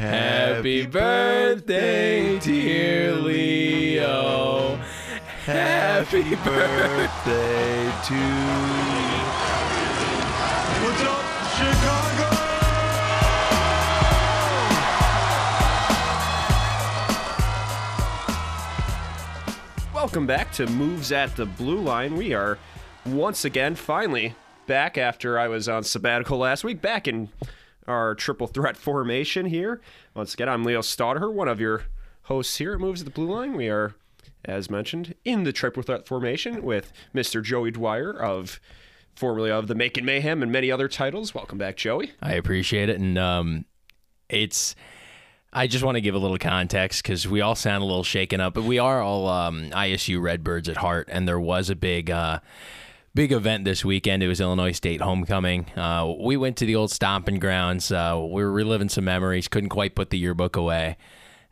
Happy birthday, dear Leo. Happy birthday to you. What's up, Chicago? Welcome back to Moves at the Blue Line. We are once again, finally, back after I was on sabbatical last week, back in our triple threat formation here. Once again, I'm Leo Stauder, one of your hosts here at Moves at the Blue Line. We are, as mentioned, in the triple threat formation with Mr. Joey Dwyer of formerly of the Macon Mayhem and many other titles. Welcome back, Joey. I appreciate it, and um, it's. I just want to give a little context because we all sound a little shaken up, but we are all um, ISU Redbirds at heart, and there was a big, uh, big event this weekend. It was Illinois State homecoming. Uh, we went to the old stomping grounds. Uh, we were reliving some memories. Couldn't quite put the yearbook away,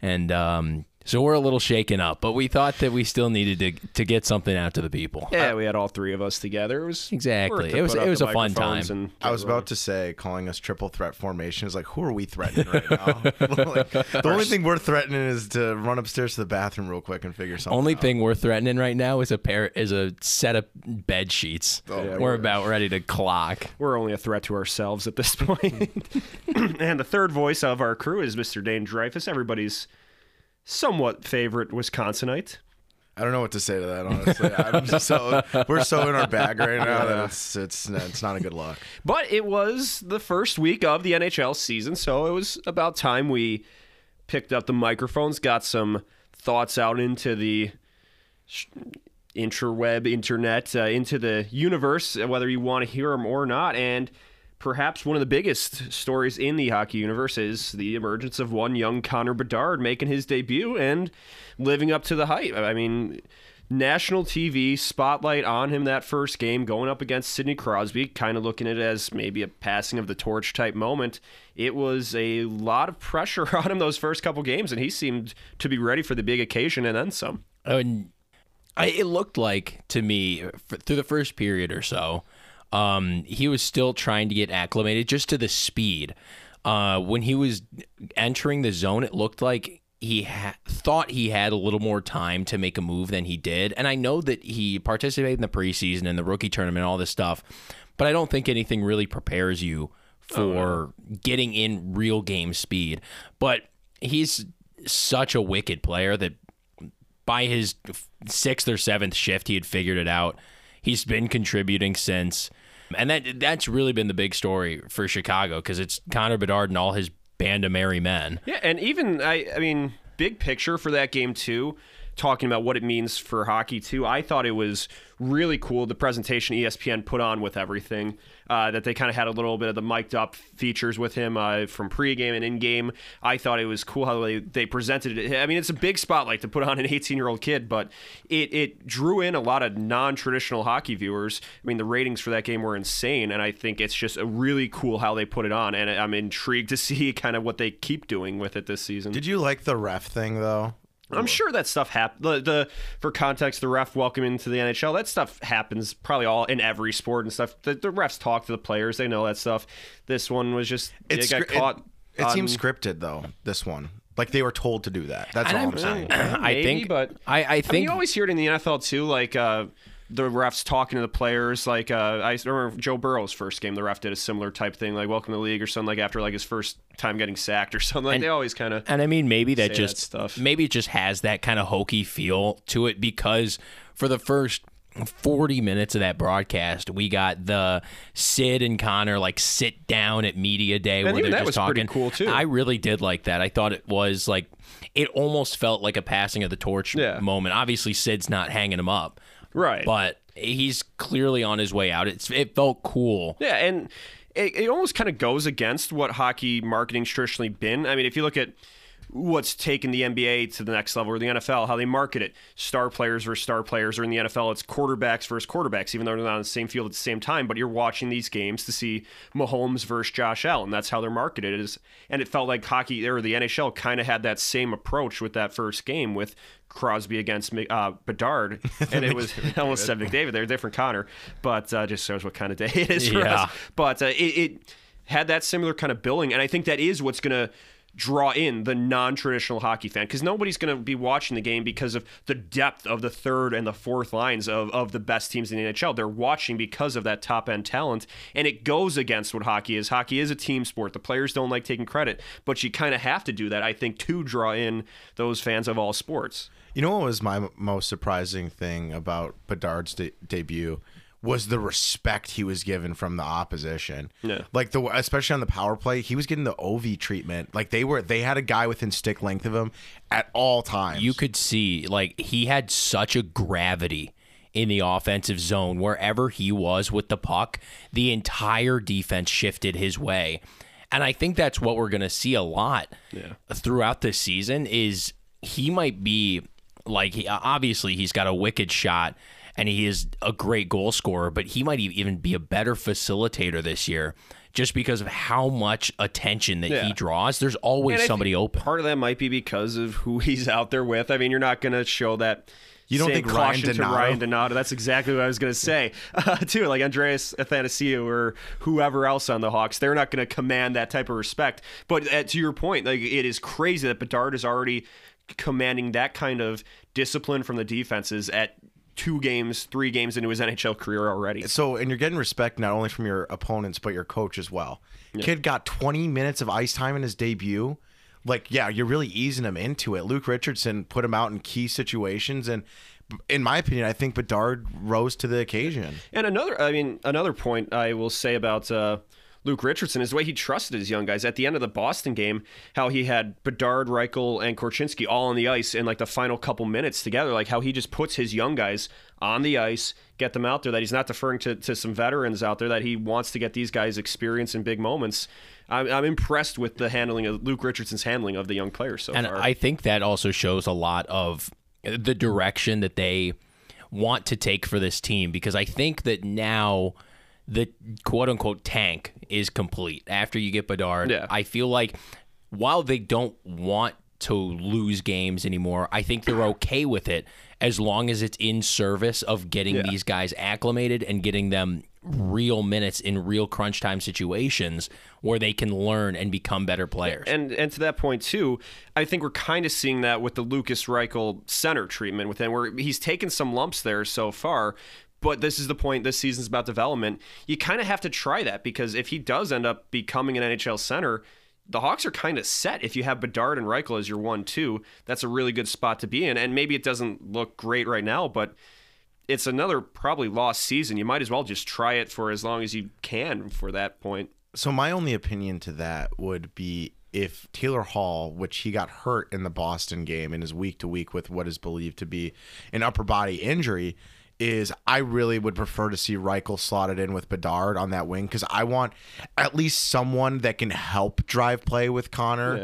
and um, so we're a little shaken up. But we thought that we still needed to to get something out to the people. Yeah, we had all three of us together. It was Exactly. It was- it was a fun time. and I was get rolling. about to say, calling us triple threat formation is like, who are we threatening right now? Like, the only thing we're threatening is to run upstairs to the bathroom real quick and figure something out. The Only out. thing we're threatening right now is a pair is a set of bed sheets. Oh, yeah, we're about ready to clock. We're only a threat to ourselves at this point. and the third voice of our crew is Mr. Dane Dreyfus, everybody's somewhat favorite Wisconsinite. I don't know what to say to that, honestly. I'm just so we're so in our bag right now that it's it's it's not a good look. But it was the first week of the NHL season, so it was about time we picked up the microphones, got some thoughts out into the interweb, internet, uh, into the universe, uh, whether you want to hear them or not. And perhaps one of the biggest stories in the hockey universe is the emergence of one young Connor Bedard making his debut and living up to the hype. I mean, national TV spotlight on him that first game, going up against Sidney Crosby, kind of looking at it as maybe a passing of the torch type moment. It was a lot of pressure on him those first couple games, and he seemed to be ready for the big occasion and then some. And I, it looked like to me through the first period or so, um, he was still trying to get acclimated just to the speed. Uh, when he was entering the zone, it looked like he ha- thought he had a little more time to make a move than he did. And I know that he participated in the preseason and the rookie tournament, all this stuff, but I don't think anything really prepares you for getting in real game speed. But he's such a wicked player that by his sixth or seventh shift, he had figured it out. He's been contributing since, and that that's really been the big story for Chicago because it's Connor Bedard and all his band of merry men. Yeah, and even I I mean, big picture for that game too, talking about what it means for hockey too. I thought it was really cool the presentation ESPN put on with everything. Uh, that they kind of had a little bit of the mic'd up features with him uh, from pregame and in game. I thought it was cool how they, they presented it. I mean, it's a big spotlight to put on an 18 year old kid, but it, it drew in a lot of non traditional hockey viewers. I mean, the ratings for that game were insane, and I think it's just a really cool how they put it on, and I'm intrigued to see kind of what they keep doing with it this season. Did you like the ref thing though? I'm sure that stuff happens. The, the for context, the ref welcome into the NHL. That stuff happens probably all in every sport and stuff. The, the refs talk to the players. They know that stuff. This one was just It's it got caught. It, it on- seems scripted though. This one, like they were told to do that. That's all And I'm saying. I think, but I, I I mean, think you always hear it in the NFL too, like uh, the refs talking to the players. Like uh, I remember Joe Burrow's first game, the ref did a similar type thing, like welcome to the league or something, like after like his first time getting sacked or something. Like And- they always kind of. And I mean, maybe that just that stuff. maybe it just has that kind of hokey feel to it because for the first 40 minutes of that broadcast, we got the Sid and Connor like sit down at media day where even they're that just was talking. pretty cool, too. I really did like that. I thought it was like it almost felt like a passing of the torch Yeah. moment. Obviously, Sid's not hanging him up, Right. but he's clearly on his way out. It's it felt cool. Yeah, and it, it almost kind of goes against what hockey marketing's traditionally been. I mean, if you look at what's taken the NBA to the next level or the NFL, how they market it, star players versus star players, or in the NFL, it's quarterbacks versus quarterbacks, even though they're not on the same field at the same time. But you're watching these games to see Mahomes versus Josh Allen. That's how they're marketed. Is and it felt like hockey or the NHL kind of had that same approach with that first game with Crosby against uh, Bedard, and it was I almost said McDavid. They're a different Connor, but uh, just shows what kind of day it is for Yeah. us. But uh, it, it had that similar kind of billing, and I think that is what's going to draw in the non-traditional hockey fan because nobody's going to be watching the game because of the depth of the third and the fourth lines of, of the best teams in the NHL. They're watching because of that top end talent, and it goes against what hockey is. Hockey is a team sport. The players don't like taking credit, but you kind of have to do that, I think, to draw in those fans of all sports. You know what was my most surprising thing about Bedard's de- debut was the respect he was given from the opposition. Yeah. Like the especially on the power play, he was getting the OV treatment. Like they were they had a guy within stick length of him at all times. You could see like he had such a gravity in the offensive zone wherever he was with the puck, the entire defense shifted his way. And I think that's what we're going to see a lot throughout this season is he might be like he, obviously he's got a wicked shot and he is a great goal scorer, but he might even be a better facilitator this year just because of how much attention that he draws. There's always somebody open. Part of that might be because of who he's out there with. I mean, you're not going to show that. You don't think Ryan caution to Donato- Ryan Donato? That's exactly what I was going to say uh, too. Like Andreas Athanasiou or whoever else on the Hawks, they're not going to command that type of respect. But uh, to your point, like it is crazy that Bedard is already commanding that kind of discipline from the defenses at two games, three games into his NHL career already. So, and you're getting respect not only from your opponents but your coach as well. Kid got 20 minutes of ice time in his debut. Like, yeah, you're really easing him into it. Luke Richardson put him out in key situations, and in my opinion, I think Bedard rose to the occasion. And another, I mean, another point I will say about uh, Luke Richardson is the way he trusted his young guys. At the end of the Boston game, how he had Bedard, Reichel, and Korchinski all on the ice in like the final couple minutes together. Like how he just puts his young guys on the ice, get them out there. That he's not deferring to, to some veterans out there. That he wants to get these guys experience in big moments. I'm, I'm impressed with the handling of Luke Richardson's handling of the young players so and far. I think that also shows a lot of the direction that they want to take for this team because I think that now the quote unquote tank is complete after you get Bedard. Yeah. I feel like while they don't want to lose games anymore, I think they're okay with it as long as it's in service of getting Yeah. these guys acclimated and getting them real minutes in real crunch time situations where they can learn and become better players. And and to that point too, I think we're kind of seeing that with the Lucas Reichel center treatment with him, where he's taken some lumps there so far. But this is the point. This season's about development. You kind of have to try that because if he does end up becoming an NHL center, the Hawks are kind of set. If you have Bedard and Reichel as your one-two, that's a really good spot to be in. And maybe it doesn't look great right now, but it's another probably lost season. You might as well just try it for as long as you can for that point. So my only opinion to that would be if Taylor Hall, which he got hurt in the Boston game and is week to week with what is believed to be an upper body injury, is I really would prefer to see Reichel slotted in with Bedard on that wing because I want at least someone that can help drive play with Connor.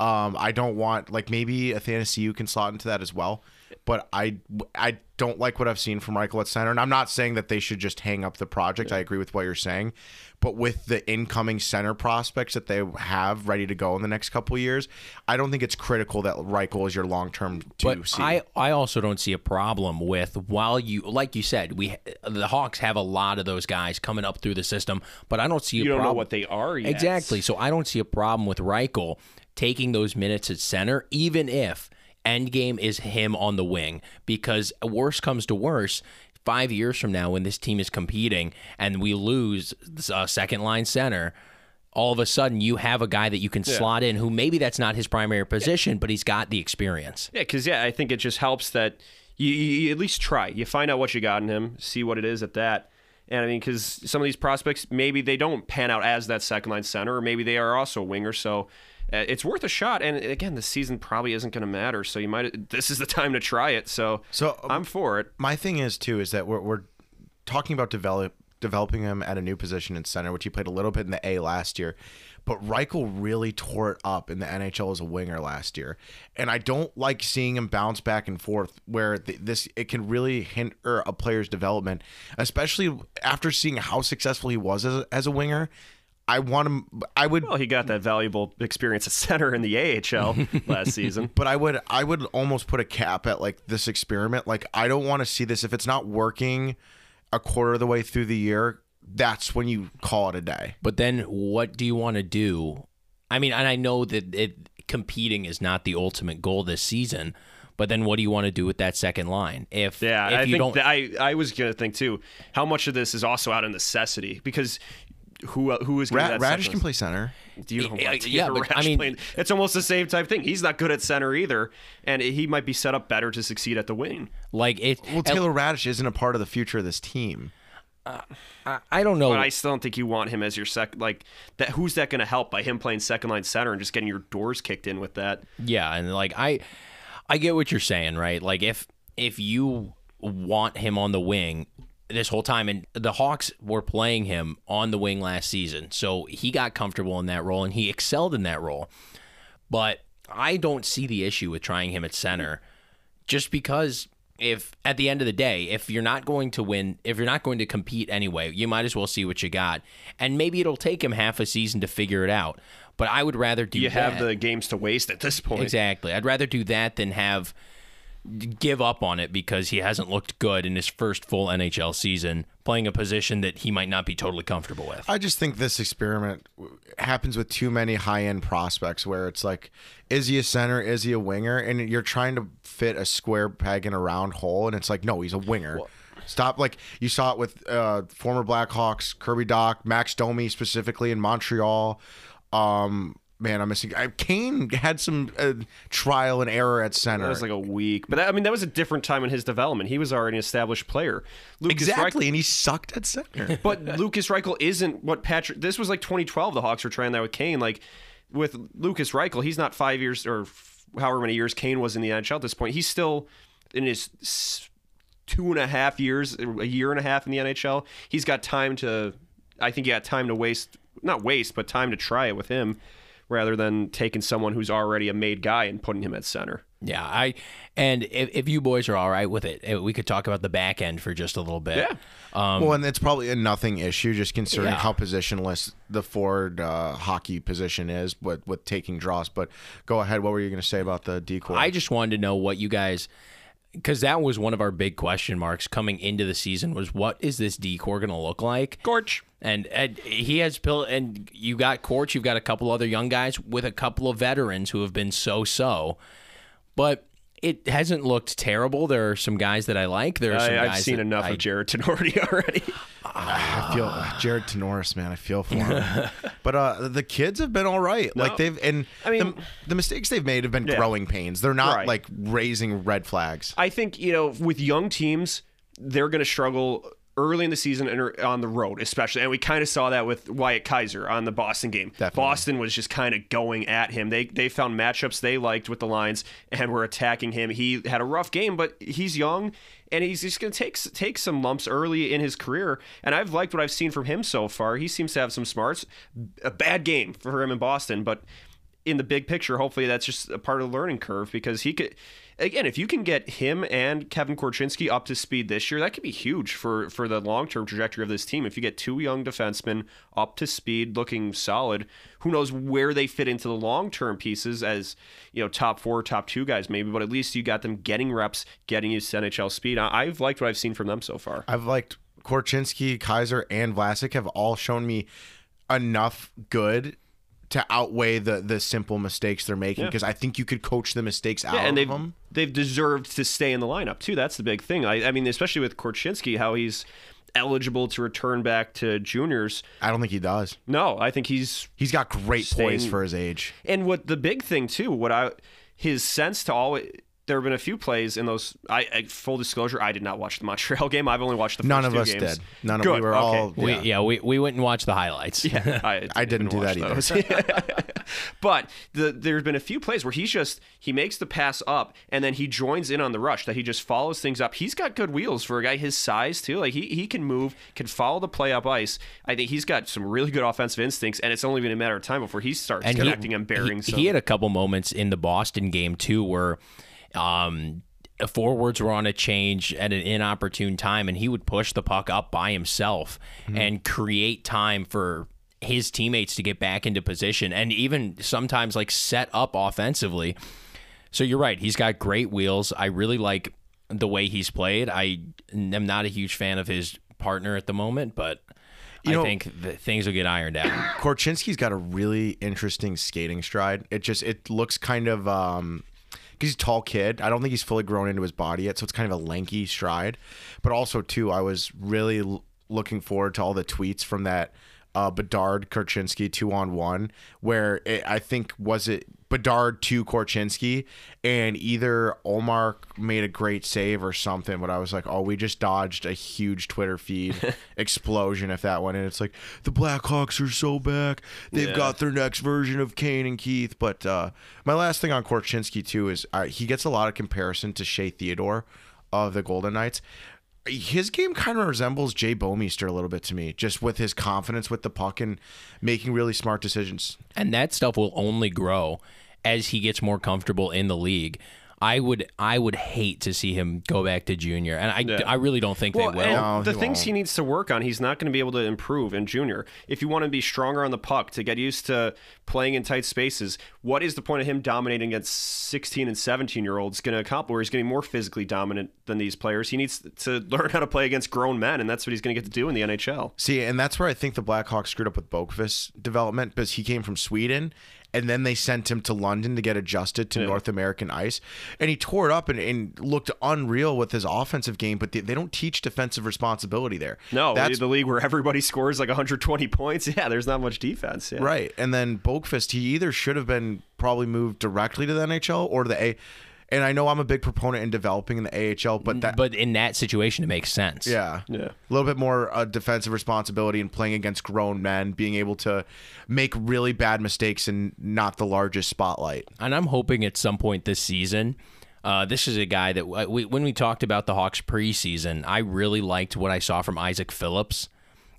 Um, I don't want like maybe Athanasiou can slot into that as well, but I I don't like what I've seen from Reichel at center, and I'm not saying that they should just hang up the project. I agree with what you're saying, but with the incoming center prospects that they have ready to go in the next couple of years, I don't think it's critical that Reichel is your long term two But C. I, I also don't see a problem with while you like you said we the Hawks have a lot of those guys coming up through the system, but I don't see a You don't know what they are yet. exactly. So I don't see a problem with Reichel taking those minutes at center, even if Endgame is him on the wing, because worse comes to worse, Five years from now, when this team is competing and we lose a second line center, all of a sudden you have a guy that you can slot in who maybe that's not his primary position, but he's got the experience. Yeah, because yeah, I think it just helps that you, you, you at least try. You find out what you got in him, see what it is at that. And I mean, because some of these prospects, maybe they don't pan out as that second line center, or maybe they are also a winger. So uh, it's worth a shot. And again, the season probably isn't going to matter. So you might. This is the time to try it. So So, um, I'm for it. my thing is too is that we're, we're talking about develop developing him at a new position in center, which he played a little bit in the A last year. But Reichel really tore it up in the NHL as a winger last year, and I don't like seeing him bounce back and forth. Where th- this it can really hinder a player's development, especially after seeing how successful he was as a, as a winger. I want him. I would Well, he got that valuable experience at center in the AHL last season. but I would I would almost put a cap at like this experiment. Like I don't want to see this if it's not working a quarter of the way through the year. That's when you call it a day. But then what do you want to do? I mean, and I know that it competing is not the ultimate goal this season. But then, what do you want to do with that second line? If Yeah, if I you think don't, I I was gonna think too. How much of this is also out of necessity because who uh, who is gonna Ra- that Raddysh can play center. Do you know Yeah, yeah, but, I mean- playing- it's almost the same type thing. He's not good at center either, and he might be set up better to succeed at the wing. like it, Well, Taylor Raddysh isn't a part of the future of this team. Uh, I, I don't know. But I still don't think you want him as your second. Like that, who's that going to help by him playing second line center and just getting your doors kicked in with that? Yeah, and like I I get what you're saying, right? Like if if you want him on the wing this whole time and the Hawks were playing him on the wing last season. So he got comfortable in that role and he excelled in that role. But I don't see the issue with trying him at center just because if at the end of the day, if you're not going to win, if you're not going to compete anyway, you might as well see what you got. And maybe it'll take him half a season to figure it out. But I would rather do that. You that. have the games to waste at this point. Exactly. I'd rather do that than have give up on it because he hasn't looked good in his first full NHL season playing a position that he might not be totally comfortable with. I just think this experiment happens with too many high end prospects where it's like, is he a center? Is he a winger? And you're trying to fit a square peg in a round hole, and it's like, no, he's a winger. Stop. Like you saw it with uh, former Blackhawks, Kirby Dach, Max Domi specifically in Montreal. Um, man, I'm missing. I, Kane had some uh, trial and error at center. That was like a week, but that, I mean that was a different time in his development. He was already an established player. Lucas exactly, and he sucked at center. But Lucas Reichel isn't what Patrick. This was like 2012. The Hawks were trying that with Kane. Like with Lucas Reichel, he's not five years or f- however many years Kane was in the NHL at this point. He's still in his s- two and a half years, a year and a half in the NHL. He's got time to. I think he got time to waste, not waste, but time to try it with him, rather than taking someone who's already a made guy and putting him at center. Yeah, I and if, if you boys are all right with it, eh, we could talk about the back end for just a little bit. Yeah. well, and it's probably a nothing issue, just considering Yeah. how positionless the forward uh, hockey position is, with with taking draws. But go ahead. What were you going to say about the D-corps? I just wanted to know what you guys because that was one of our big question marks coming into the season was what is this D-corps going to look like? Gorch. And, and he has built, and you got Courts, you've got a couple other young guys with a couple of veterans who have been so so, but it hasn't looked terrible. There are some guys that I like. There are some I, guys I've seen enough I- of Jarred Tinordi already. I feel Jarred Tinordi's, man. I feel for him. but uh, the kids have been all right. Like they've and I mean- the, the mistakes they've made have been Yeah. growing pains. They're not Right. like raising red flags. I think you know with young teams, they're going to struggle early in the season and er- on the road, especially. And we kind of saw that with Wyatt Kaiser on the Boston game. Definitely. Boston was just kind of going at him. They they found matchups they liked with the lines and were attacking him. He had a rough game, but he's young and he's just going to take take some lumps early in his career. And I've liked what I've seen from him so far. He seems to have some smarts. A bad game for him in Boston, but in the big picture, hopefully that's just a part of the learning curve because he could. Again, if you can get him and Kevin Korchinski up to speed this year, that could be huge for for the long term trajectory of this team. If you get two young defensemen up to speed, looking solid, who knows where they fit into the long term pieces as you know top four, top two guys maybe, but at least you got them getting reps, getting used to NHL speed. I, I've liked what I've seen from them so far. I've liked Korchinski, Kaiser, and Vlasic have all shown me enough good to outweigh the the simple mistakes they're making because I think you could coach the mistakes out and of they've them. they've deserved to stay in the lineup too. That's the big thing. I, I mean, especially with Korchinski, how he's eligible to return back to juniors. I don't think he does. No, I think he's He's got great poise for his age. and what the big thing too. What I his sense to always. There have been a few plays in those. I, I full disclosure, I did not watch the Montreal game. I've only watched the None first of us games. did. None of we were okay. all. We, yeah. yeah, we, we went and watched the highlights. I, I didn't do that watch those. but the, there's been a few plays where he's just he makes the pass up and then he joins in on the rush. That he just follows things up. He's got good wheels for a guy his size too. Like he he can move, can follow the play up ice. I think he's got some really good offensive instincts, and it's only been a matter of time before he starts and he- connecting and bearing. He, some. he had a couple moments in the Boston game too where um, forwards were on a change at an inopportune time, and he would push the puck up by himself and create time for his teammates to get back into position, and even sometimes like set up offensively. So you're right. He's got great wheels. I really like the way he's played. I am not a huge fan of his partner at the moment, but I know- think things will get ironed out. Korchinski's got a really interesting skating stride. It just it looks kind of um he's a tall kid. I don't think he's fully grown into his body yet, so it's kind of a lanky stride. But also too, I was really l- looking forward to all the tweets from that uh, Bedard Korchinski two on one, where it, I think was it Bedard to Korchinski, and either Ullmark made a great save or something. But I was like, oh, we just dodged a huge Twitter feed explosion if that went in. It's like the Blackhawks are so back. They've Yeah. got their next version of Kane and Keith. But uh, my last thing on Korchinski too is uh, he gets a lot of comparison to Shea Theodore of the Golden Knights. His game kind of resembles Jay Bouwmeester a little bit to me, just with his confidence with the puck and making really smart decisions. and that stuff will only grow as he gets more comfortable in the league. I would I would hate to see him go back to junior, and I, I really don't think Well, they will. No, the he things won't. he needs to work on, he's not going to be able to improve in junior. If you want to be stronger on the puck, to get used to playing in tight spaces, what is the point of him dominating against 16 and 17 year olds going to accomplish? Where he's getting more physically dominant than these players. He needs to learn how to play against grown men, and that's what he's going to get to do in the NHL. See, and that's where I think the Blackhawks screwed up with Boqvist's development because he came from Sweden and then they sent him to London to get adjusted to North American ice. And he tore it up and, and looked unreal with his offensive game, but they, they don't teach defensive responsibility there. No, that's the league where everybody scores like 120 points. Yeah, there's not much defense. Yeah. right. And then Boqvist, he either should have been probably moved directly to the NHL or the A. And I know I'm a big proponent in developing in the AHL, but that but in that situation, it makes sense. Yeah. Yeah. A little bit more uh, defensive responsibility and playing against grown men, being able to make really bad mistakes and not the largest spotlight. and I'm hoping at some point this season. Uh, this is a guy that uh, we, when we talked about the Hawks preseason, I really liked what I saw from Isaac Phillips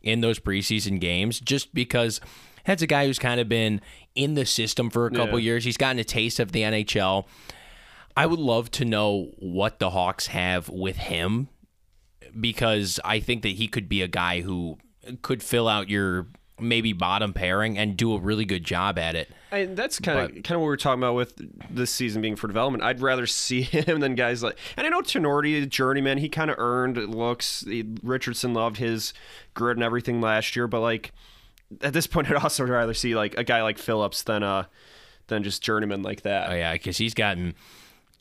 in those preseason games, just because that's a guy who's kind of been in the system for a couple Yeah. years. He's gotten a taste of the NHL. I would love to know what the Hawks have with him because I think that he could be a guy who could fill out your maybe bottom pairing and do a really good job at it. And that's kind of kind of what we are talking about with this season being for development. I'd rather see him than guys like, and I know Tinordi, journeyman, he kind of earned looks. Richardson loved his grit and everything last year, but like at this point, I'd also rather see like a guy like Phillips than uh than just journeyman like that. Oh yeah, because he's gotten.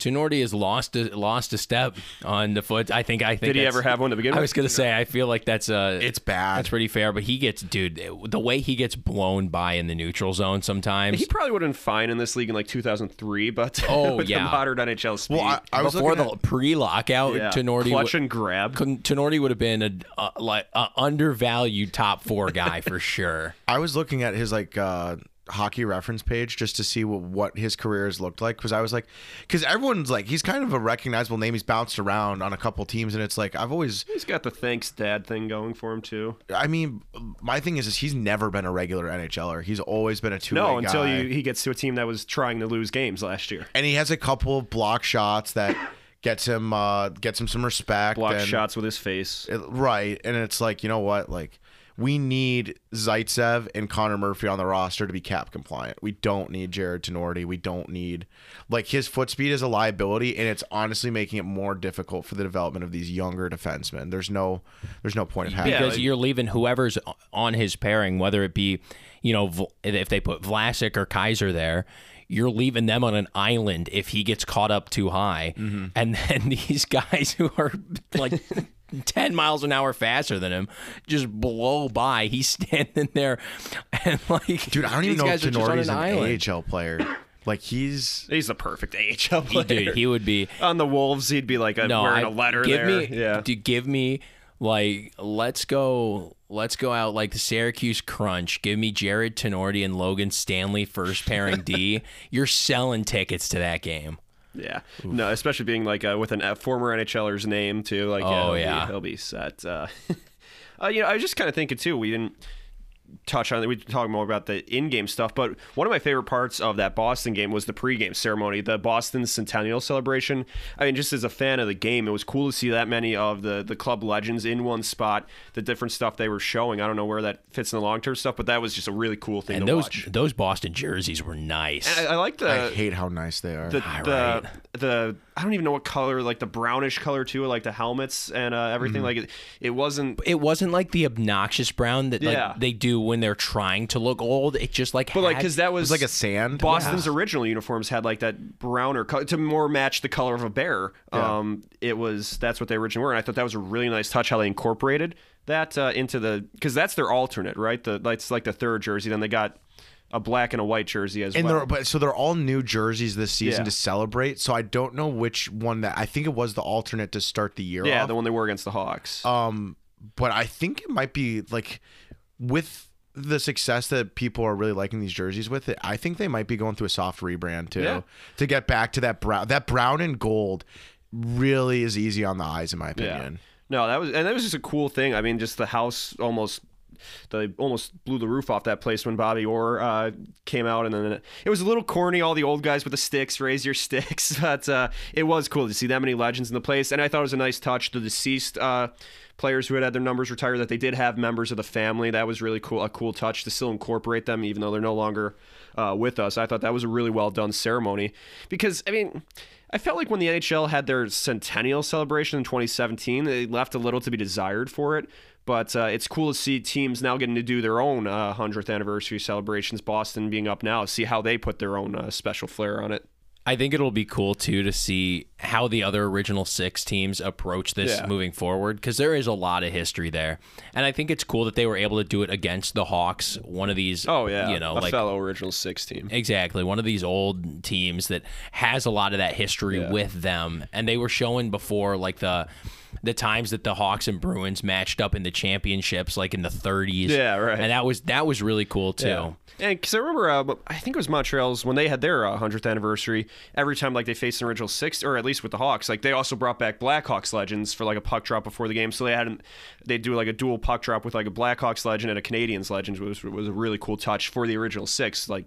Tinordi has lost a, lost a step on the foot. I think. I think. Did he ever have one to begin with? I was gonna say. I feel like that's uh It's bad. That's pretty fair. But he gets, dude, the way he gets blown by in the neutral zone sometimes. He probably would have been fine in this league in like 2003, but Oh, with yeah. the modern NHL speed, Well, I, I was before looking the pre-lockout, yeah. Tinordi clutch would, and grab. Tinordi would have been a, a like a undervalued top four guy for sure. I was looking at his like uh, hockey reference page just to see what, what his career has looked like because I was like, because everyone's like, he's kind of a recognizable name. He's bounced around on a couple teams, and it's like I've always, He's got the thanks dad thing going for him too. I mean, my thing is, is he's never been a regular NHLer. He's always been a two. No, until you, he gets to a team that was trying to lose games last year. and he has a couple of block shots that gets him uh, gets him some respect. Block and- shots with his face. It- right, and it's like you know what, like we need Zaitsev and Connor Murphy on the roster to be cap compliant. We don't need Jarred Tinordi. We don't need like his foot speed is a liability, and it's honestly making it more difficult for the development of these younger defensemen. There's no, there's no point of having. because you're leaving whoever's on his pairing, whether it be, you know, if they put Vlasic or Kaiser there, you're leaving them on an island if he gets caught up too high. Mm-hmm. And then these guys who are like 10 miles an hour faster than him just blow by. He's standing there and like, Dude, I don't even know if guys are just on Tinordi's an. AHL player. Like he's He's the perfect AHL player. Dude, he would be. on the Wolves, he'd be like a, no, wearing I- a letter give there. Me, yeah. dude, give me like let's go. Let's go out like the Syracuse Crunch. Give me Jarred Tinordi and Logan Stanley first pairing D. You're selling tickets to that game. Yeah, no, especially being like uh, with an a former NHLer's name too. Like, yeah, Oh, he'll, yeah. be, he'll be set. Uh, uh, you know, I was just kind of thinking too. We didn't touch on it. We talk more about the in-game stuff, but one of my favorite parts of that Boston game was the pregame ceremony, the Boston Centennial celebration. I mean, just as a fan of the game, it was cool to see that many of the the club legends in one spot. The different stuff they were showing. I don't know where that fits in the long-term stuff, but that was just a really cool thing And to those watch. those Boston jerseys were nice. I, I like the I hate how nice they are. the Ah, the, right. the I don't even know what color, like the brownish color too, like the helmets and uh, everything. Mm-hmm. Like it, it wasn't. It wasn't like the obnoxious brown that like, Yeah. they do when they're trying to look old. It just like But like, because that was was like a sand. Boston's original uniforms had like that browner color to more match the color of a bear. Yeah. Um, it was that's what they originally were, and I thought that was a really nice touch how they incorporated that uh, into the because that's their alternate, right? The that's like the third jersey. Then they got a black and a white jersey as And well. they're but so they're all new jerseys this season Yeah. to celebrate. So I don't know which one that I think it was the alternate to start the year. yeah, off. the one they wore against the Hawks. Um, but I think it might be like with the success that people are really liking these jerseys with it. I think they might be going through a soft rebrand too Yeah. to get back to that brown. That brown and gold really is easy on the eyes, in my opinion. No, that was and that was just a cool thing. I mean, just the house almost they almost blew the roof off that place when Bobby Orr uh, came out, and then it was a little corny. All the old guys with the sticks, raise your sticks, but uh, it was cool to see that many legends in the place, and I thought it was a nice touch. The deceased uh, players who had had their numbers retired, that they did have members of the family. That was really cool, a cool touch to still incorporate them, even though they're no longer uh, with us. I thought that was a really well done ceremony because I mean. I felt like when the NHL had their centennial celebration in 2017, they left a little to be desired for it. But uh, it's cool to see teams now getting to do their own uh, 100th anniversary celebrations. Boston being up now, see how they put their own uh, special flair on it. I think it'll be cool too to see how the other original six teams approach this Yeah. moving forward because there is a lot of history there, and I think it's cool that they were able to do it against the Hawks, one of these. Oh yeah, you know, a like fellow original six team. Exactly. One of these old teams that has a lot of that history Yeah. with them. And they were showing before like the the times that the Hawks and Bruins matched up in the championships like in the 30s. Yeah, right. And that was that was really cool too. Yeah. And because I remember, uh, I think it was Montreal's when they had their uh, 100th anniversary. Every time like they faced an original six, or at least with the Hawks, like they also brought back Blackhawks legends for like a puck drop before the game. So they had they do like a dual puck drop with like a Blackhawks legend and a Canadiens legend, which was, was a really cool touch for the original six. Like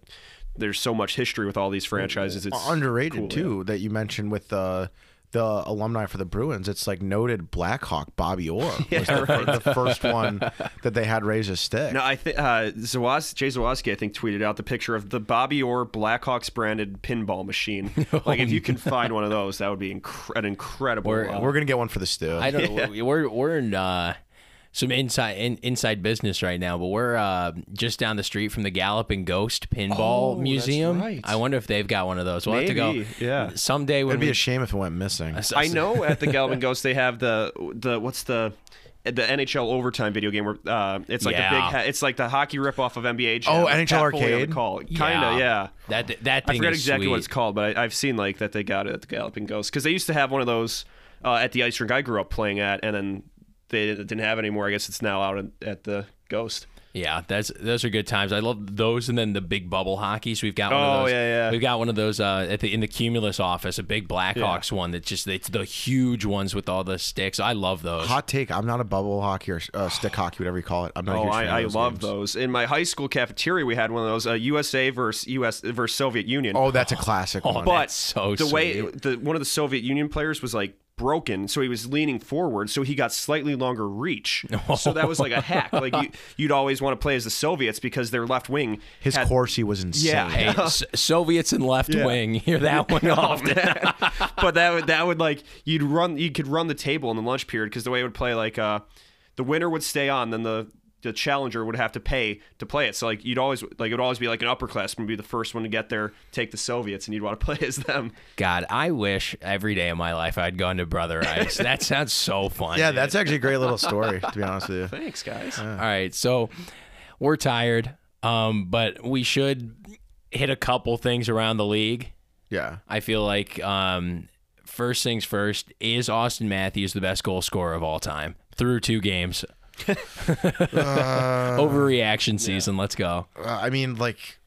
there's so much history with all these franchises. It's Underrated cool, too that you mentioned with the the alumni for the Bruins. It's like noted Blackhawk Bobby Orr was the, the first one that they had raise a stick. No, I think uh, Zawaz- Jay Zawaski, I think, tweeted out the picture of the Bobby Orr Blackhawks branded pinball machine. like, if you can find one of those, that would be incre- an incredible. We're- uh, We're gonna get one for the stew. I don't know. We're we're in uh, some inside in, inside business right now, but we're uh, just down the street from the Galloping Ghost Pinball Oh, that's Museum. right. I wonder if they've got one of those. We'll have to Maybe, go. yeah. Someday when It'd be we a shame if it went missing. I know at the Galloping Ghost they have the the what's the the NHL overtime video game where uh, it's like Yeah. the big ha- it's like the hockey ripoff of NBA. Jam. Oh, NHL Pat Foley on the Arcade? call. Kind of, yeah. That that thing I forget is exactly what it's called, but I, I've seen like that they got it at the Galloping Ghost because they used to have one of those uh, at the ice rink I grew up playing at, and then they didn't have it anymore. I guess it's now out at, at the Ghost. Yeah, that's those are good times. I love those, and then the big bubble hockeys. We've got one Oh, of those. yeah, yeah. We've got one of those uh, at the in the Cumulus office, a big Blackhawks one that just it's the huge ones with all the sticks. I love those. Hot take: I'm not a bubble hockey or uh, stick hockey, whatever you call it. I'm not. a Oh, huge fan I, I of those love games. those. In my high school cafeteria, we had one of those uh, USA versus US versus Soviet Union. Oh, that's a classic one. but That's so the way the one of the Soviet Union players was like broken, so he was leaning forward, so he got slightly longer reach. So that was like a hack. Like you, you'd always want to play as the Soviets because their left wing His had, Corsi was insane. Yeah. Hey, S- Soviets and left Yeah. wing. Hear that one often. but that would that would like you'd run you could run the table in the lunch period because the way it would play like uh the winner would stay on then the the challenger would have to pay to play it so like you'd always like it would always be like an upperclassman would be the first one to get there take the soviets and you'd want to play as them God, I wish every day of my life I'd gone to Brother Rice. That sounds so fun. Yeah, dude. that's actually a great little story. To be honest with you. thanks guys All right, so we're tired, um, but we should hit a couple things around the league. Yeah. I feel like um, first things first is Auston Matthews the best goal scorer of all time through two games. Overreaction season. Let's go. Uh, I mean, like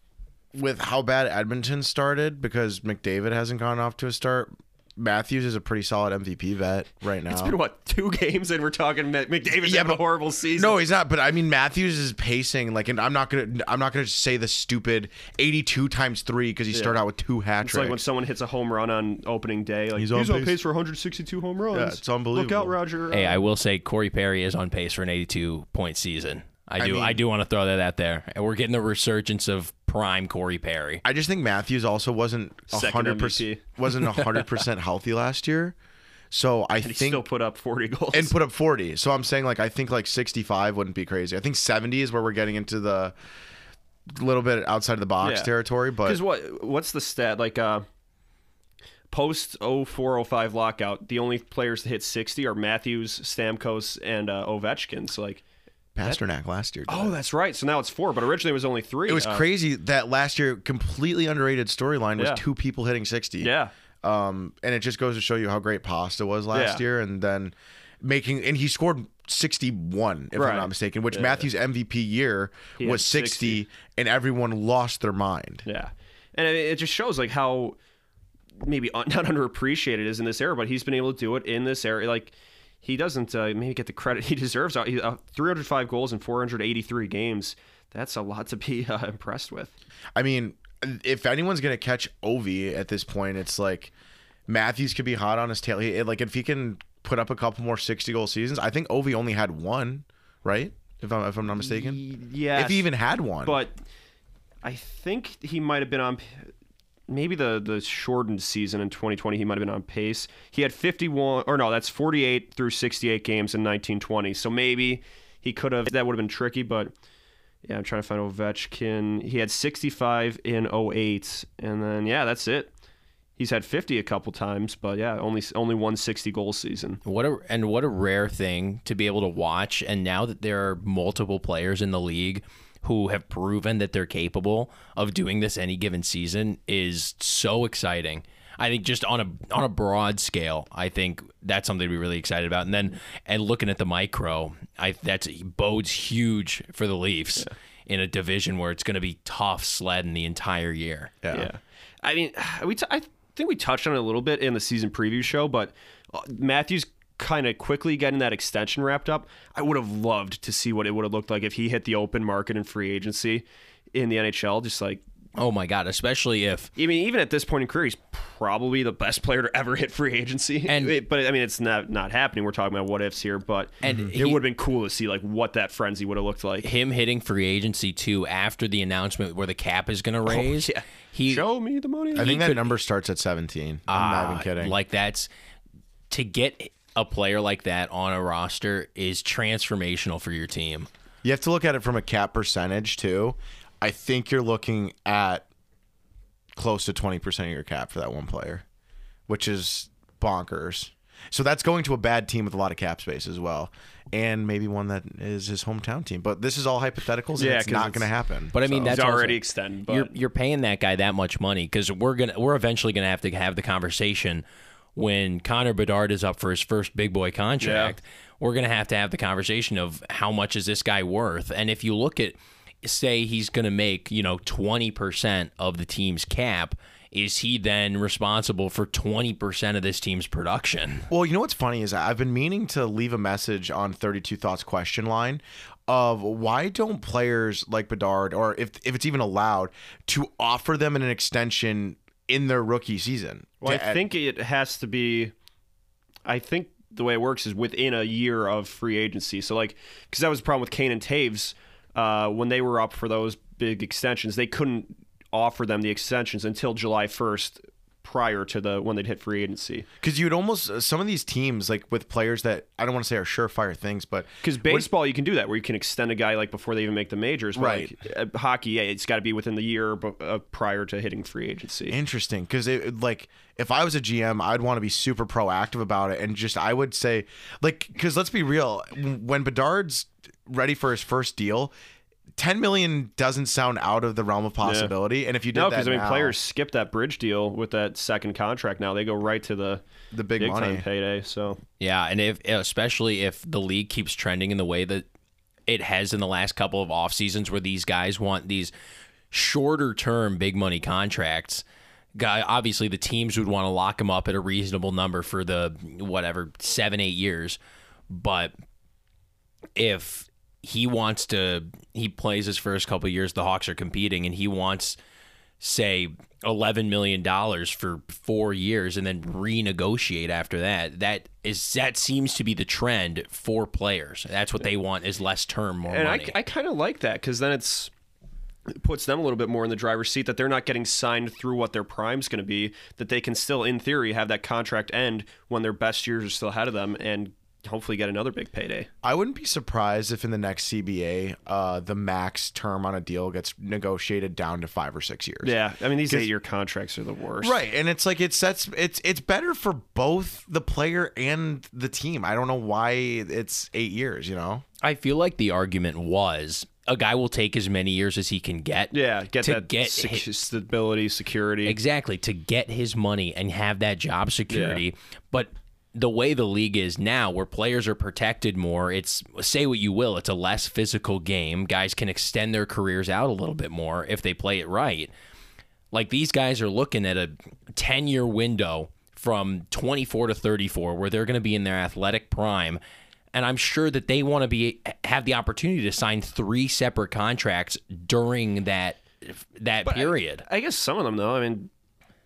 with how bad Edmonton started because McDavid hasn't gone off to a start. Matthews is a pretty solid MVP vet right now. it's been what two games and we're talking Mc- mcdavid's Yeah, having a but- horrible season No, he's not. But I mean, Matthews is pacing like, and I'm not gonna, I'm not gonna say the stupid 82 times three because he started out with two hat it's tricks. like when someone hits a home run on opening day like He's he's, on on, pace- pace. for 162 home runs Yeah, it's unbelievable. look out roger Hey, I will say Corey Perry is on pace for an 82 point season. I do. I, mean- do want to throw that out there. And we're getting the resurgence of prime Corey Perry. I just think Matthews also wasn't hundred percent wasn't hundred percent healthy last year. So I think. He think still put up 40 goals. and put up 40. So I'm saying like I think like 65 wouldn't be crazy. I think 70 is where we're getting into the little bit outside of the box Yeah. territory, but Because what what's the stat like? Uh, post 0405 lockout, the only players to hit 60 are Matthews, Stamkos, and uh, Ovechkin. So like, Pastrnak last year. oh, it. that's right. So now it's four, but originally it was only three. it was Uh, crazy that last year completely underrated storyline was Yeah. two people hitting 60. Yeah, Um, and it just goes to show you how great Pasta was last Yeah. year, and then making and he scored 61 if Right. I'm not mistaken, which Matthews MVP year He was 60, and everyone lost their mind. yeah, and it, it just shows like how maybe not underappreciated is in this era, but he's been able to do it in this era. Like he doesn't uh, maybe get the credit he deserves. Uh, uh, 305 goals in 483 games. That's a lot to be uh, impressed with. I mean, if anyone's gonna catch Ovi at this point, it's like Matthews could be hot on his tail. He, like if he can put up a couple more 60 goal seasons, I think Ovi only had one, right? If I'm if I'm not mistaken, Yeah, if he even had one. but I think he might have been on maybe the the shortened season in 2020 he might have been on pace. He had 51 or no, that's 48 through 68 games in 1920. So maybe he could have that would have been tricky, but yeah, I'm trying to find Ovechkin. He had 65 in 08 and then yeah, that's it. He's had 50 a couple times, but yeah, only only one 60 goal season. What a and what a rare thing to be able to watch. And now that there are multiple players in the league who have proven that they're capable of doing this any given season is so exciting. I think just on a on a broad scale, I think that's something to be really excited about. And then and looking at the micro, I that's bodes huge for the Leafs in a division where it's going to be tough sledding the entire year. Yeah. I mean, we t- I think we touched on it a little bit in the season preview show, but uh, Matthews kind of quickly getting that extension wrapped up. I would have loved to see what it would have looked like if he hit the open market and free agency in the NHL. Just like, Oh my god, especially if I mean, even at this point in career, he's probably the best player to ever hit free agency. And- It- but I mean, it's not not happening. We're talking about what ifs here, but And it he- would have been cool to see like what that frenzy would have looked like. him hitting free agency too after the announcement where the cap is going to raise. Oh, yeah. He Show me the money. I think that could- number starts at 17. I'm not even Ah, kidding. Like that's to get a player like that on a roster is transformational for your team. You have to look at it from a cap percentage too. I think you're looking at close to 20% of your cap for that one player, which is bonkers. So that's going to a bad team with a lot of cap space as well. And maybe one that is his hometown team. But this is all hypotheticals and Yeah, it's not going to happen. But I mean, He's that's already extended, but- you're you're paying that guy that much money because we're gonna we're eventually gonna have to have the conversation when Connor Bedard is up for his first big boy contract. We're gonna have to have the conversation of how much is this guy worth, and if you look at say he's gonna make you know twenty percent of the team's cap. Is he then responsible for 20% of this team's production? Well, you know what's funny is I've been meaning to leave a message on 32 Thoughts question line of why don't players like Bedard, or if if it's even allowed, to offer them an extension in their rookie season? Well, I think it has to be. I think the way it works is within a year of free agency. So, like, because that was the problem with Kane and Toews uh, when they were up for those big extensions, they couldn't offer them the extensions until July first, prior to the when they'd hit free agency. Because you'd almost uh, some of these teams like with players that I don't want to say are surefire things, but Because baseball, you can do that where you can extend a guy like before they even make the majors. But Right. Like, uh, hockey, yeah, it's got to be within the year bu- uh, prior to hitting free agency. interesting because it like if I was a GM, I'd want to be super proactive about it and just I would say like because let's be real, when Bedard's ready for his first deal. 10 million doesn't sound out of the realm of possibility and if you did no, that because I mean, now- players skip that bridge deal with that second contract. Now they go right to the The big big money. time payday. So Yeah, and if especially if the league keeps trending in the way that it has in the last couple of off seasons, where these guys want these shorter term big money contracts. Guy, obviously the teams would want to lock him up at a reasonable number for the whatever seven eight years, but if he wants to, he plays his first couple of years. The Hawks are competing, and he wants say eleven million dollars for four years and then renegotiate after that. That is that seems to be the trend for players. That's what they want is less term, more and I, money. I kind of like that because then it's puts them a little bit more in the driver's seat that they're not getting signed through what their prime's going to be, that they can still, in theory, have that contract end when their best years are still ahead of them and hopefully get another big payday. I wouldn't be surprised if in the next CBA, uh, the max term on a deal gets negotiated down to five or six years. Yeah, I mean these eight-year contracts are the worst. Right, and it's like it sets it's it's better for both the player and the team. I don't know why it's eight years. You know, I feel like the argument was a guy will take as many years as he can get. Yeah, get to that get sec- hi- stability, security. exactly to get his money and have that job security. But the way the league is now, where players are protected more, it's say what you will, it's a less physical game. Guys can extend their careers out a little bit more if they play it right. Like these guys are looking at a 10 year window from 24 to 34 where they're going to be in their athletic prime and I'm sure that they want to be have the opportunity to sign three separate contracts during that that period. I guess some of them though. I mean,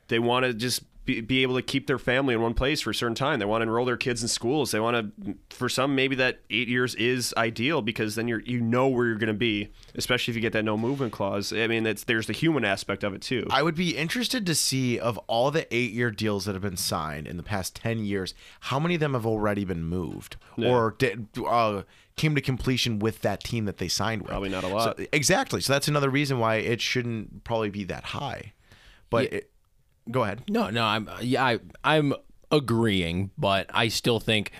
they want to just be, be able to keep their family in one place for a certain time. They want to enroll their kids in schools. They want to, for some, maybe that eight years is ideal because then you're you know where you're going to be, especially if you get that no movement clause. I mean, it's there's the human aspect of it too. I would be interested to see of all the eight year deals that have been signed in the past ten years, how many of them have already been moved or did, uh, came to completion with that team that they signed with. Probably not a lot. So- exactly. So that's another reason why it shouldn't probably be that high. But it, go ahead. No, no, I'm yeah, I I'm agreeing, but I still think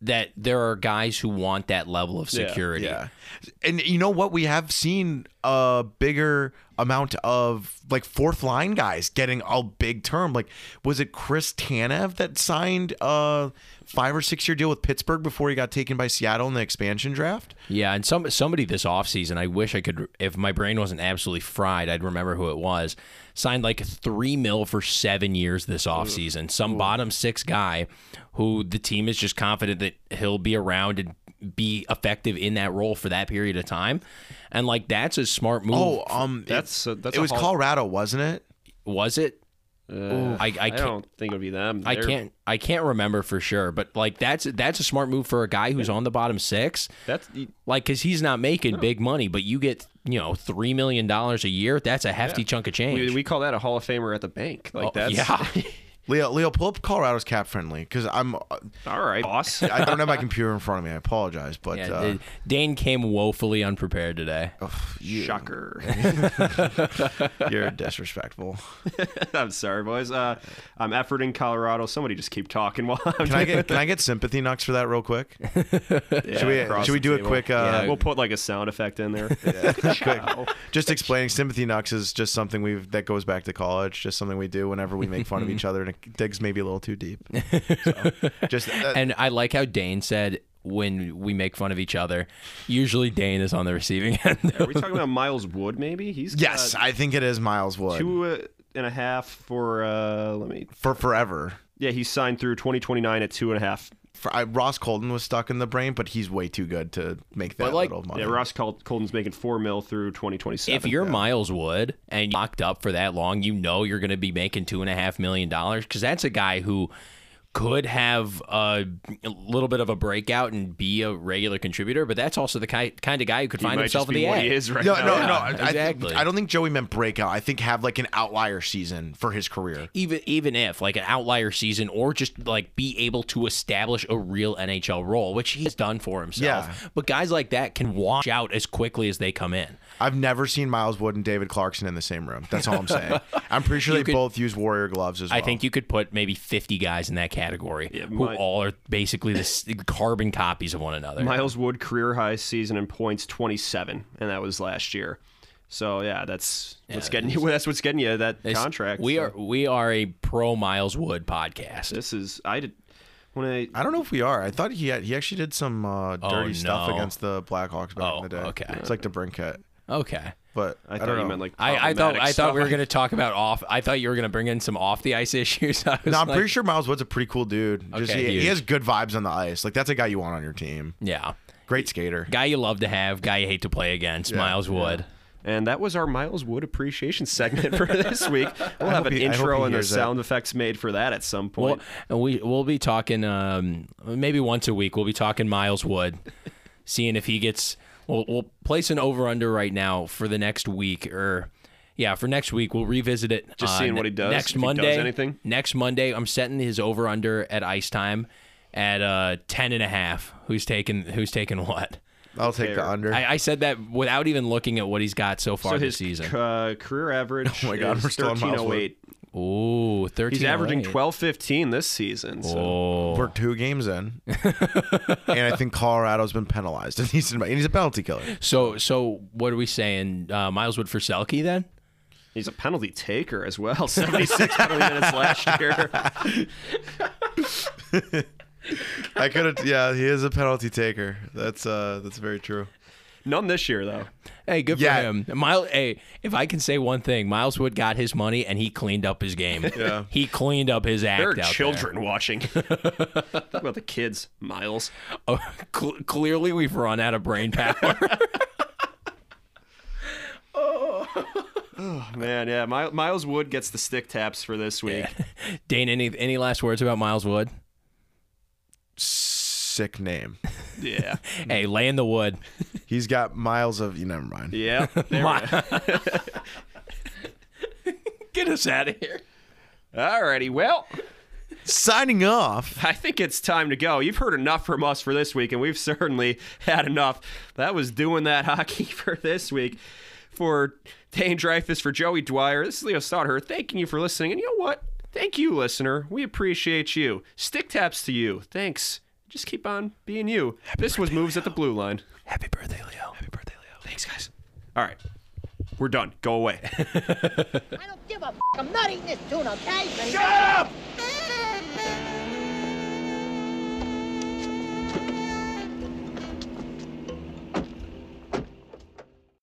that there are guys who want that level of security. Yeah. And you know what? We have seen a bigger amount of like fourth line guys getting a big term. Like, was it Chris Tanev that signed a five or six year deal with Pittsburgh before he got taken by Seattle in the expansion draft? Yeah, and some somebody this offseason, I wish I could if my brain wasn't absolutely fried, I'd remember who it was. Signed like 3 mil for 7 years this offseason. Some bottom 6 guy who the team is just confident that he'll be around and be effective in that role for that period of time. And like that's a smart move. Oh, um, That's it, a- that's it a was Hall- Colorado, wasn't it? was it? Uh, I I I, can't don't think it would be them. I They're- can't I can't remember for sure, but like that's that's a smart move for a guy who's on the bottom six. That's Like, cause he's not making big money, but you get you know three million dollars a year. That's a hefty chunk of change. we, we call that a Hall of Famer at the bank. Like Oh, that's yeah, Leo, Leo, pull up Colorado's cap friendly because I'm. all right, boss. I don't have my computer in front of me. I apologize, but yeah. uh, Dane came woefully unprepared today. Shocker. you're disrespectful. I'm sorry, boys. Uh, I'm efforting Colorado. Somebody just keep talking while I'm. Can I get can I get sympathy knocks for that real quick? should we should we the do a quick uh, we'll put like a sound effect in there. just explaining sympathy knocks is just something we've that goes back to college just something we do whenever we make fun of each other and it digs maybe a little too deep so, just uh, And I like how Dane said when we make fun of each other, usually Dane is on the receiving end. Are we talking about Miles Wood? Maybe he's yes i think it is miles wood two uh, and a half for. Uh, let me. for forever Yeah, he's signed through 2029 at two and a half. For, I, ross colton was stuck in the brain but he's way too good to make that like, little money Yeah, Ross Col- Colton's making four mil through 2027. if you're Miles Wood and you're locked up for that long, you know you're going to be making two and a half million dollars because that's a guy who could have a, a little bit of a breakout and be a regular contributor, but that's also the kind kind of guy who could he find himself in the what A. he is right no, now. no, Yeah, no. I, think- exactly. I don't think Joey meant breakout. I think have like an outlier season for his career. Even even if like an outlier season or just like be able to establish a real NHL role, which he's done for himself. Yeah. But guys like that can wash out as quickly as they come in. I've never seen Miles Wood and David Clarkson in the same room. That's all I'm saying. I'm pretty sure You they could- both use Warrior gloves as well. I think you could put maybe 50 guys in that category who my- all are basically the carbon copies of one another. Miles Wood career high season in points 27, and that was last year. So yeah, that's what's getting you. That's what's getting you that It's- contract. We So are we are a pro Miles Wood podcast. This is I did when I I don't know if we are. I thought he had, he actually did some uh, dirty stuff Oh, no. against the Blackhawks back Oh, in the day. okay. It's like the Brinket, Okay. but I, I thought don't you meant like I, I thought I problematic thought we were going to talk about off. I thought you were going to bring in some off the ice issues. I was no, I'm like, pretty sure Miles Wood's a pretty cool dude. Just Okay, he, he has good vibes on the ice. Like that's a guy you want on your team. Yeah, Great skater. guy you love to have, guy you hate to play against. Miles Wood. And that was our Miles Wood appreciation segment for this week. We'll have an he- intro and the hears that. sound effects made for that at some Well, point. and we we'll be talking um, maybe once a week. We'll be talking Miles Wood, seeing if he gets We'll we'll place an over under right now for the next week or yeah, for next week we'll revisit it. Just uh, seeing what he does, next if he does Monday. anything. Next Monday, I'm setting his over under at ice time at uh 10 and a half. Who's taking who's taking what? I'll take the under. I, I said that without even looking at what he's got so far So this his season. uh, career average Oh my God, is we're still on Miles Wood. 1308. Ooh, 13. He's averaging 12-15 this season. So. Oh. We're two games in, and I think Colorado's been penalized, and he's and he's a penalty killer. So so what are we saying? Uh, Miles Wood for Selke then? He's a penalty taker as well. 76 penalty minutes last year. I could have, yeah, he is a penalty taker. That's uh, that's very true. None this year, though. Hey, good Yeah. for him. Miles, hey, if I can say one thing, Miles Wood got his money and he cleaned up his game. Yeah. he cleaned up his act. There are out children watching. Talk about the kids, Miles. Oh, cl- clearly, we've run out of brain power. Oh man, yeah. My, Miles Wood gets the stick taps for this week. Dane, any any last words about Miles Wood? Sick name. Yeah. Hey, lay in the wood. He's got miles of. You never mind. Yeah. There. Get us out of here. Alrighty. Well, Signing off. I think it's time to go. You've heard enough from us for this week, and we've certainly had enough. That was doing that hockey for this week. For Dane Dreyfus, for Joey Dwyer, this is Leo Stodder thanking you for listening. And you know what? Thank you, listener. We appreciate you. Stick taps to you. Thanks. Just keep on being you. this was Moves at the Blue Line. Happy birthday, Leo. Happy birthday, Leo. Thanks, guys. All right. We're done. Go away. I don't give a f- I'm not eating this tuna, okay? Shut up!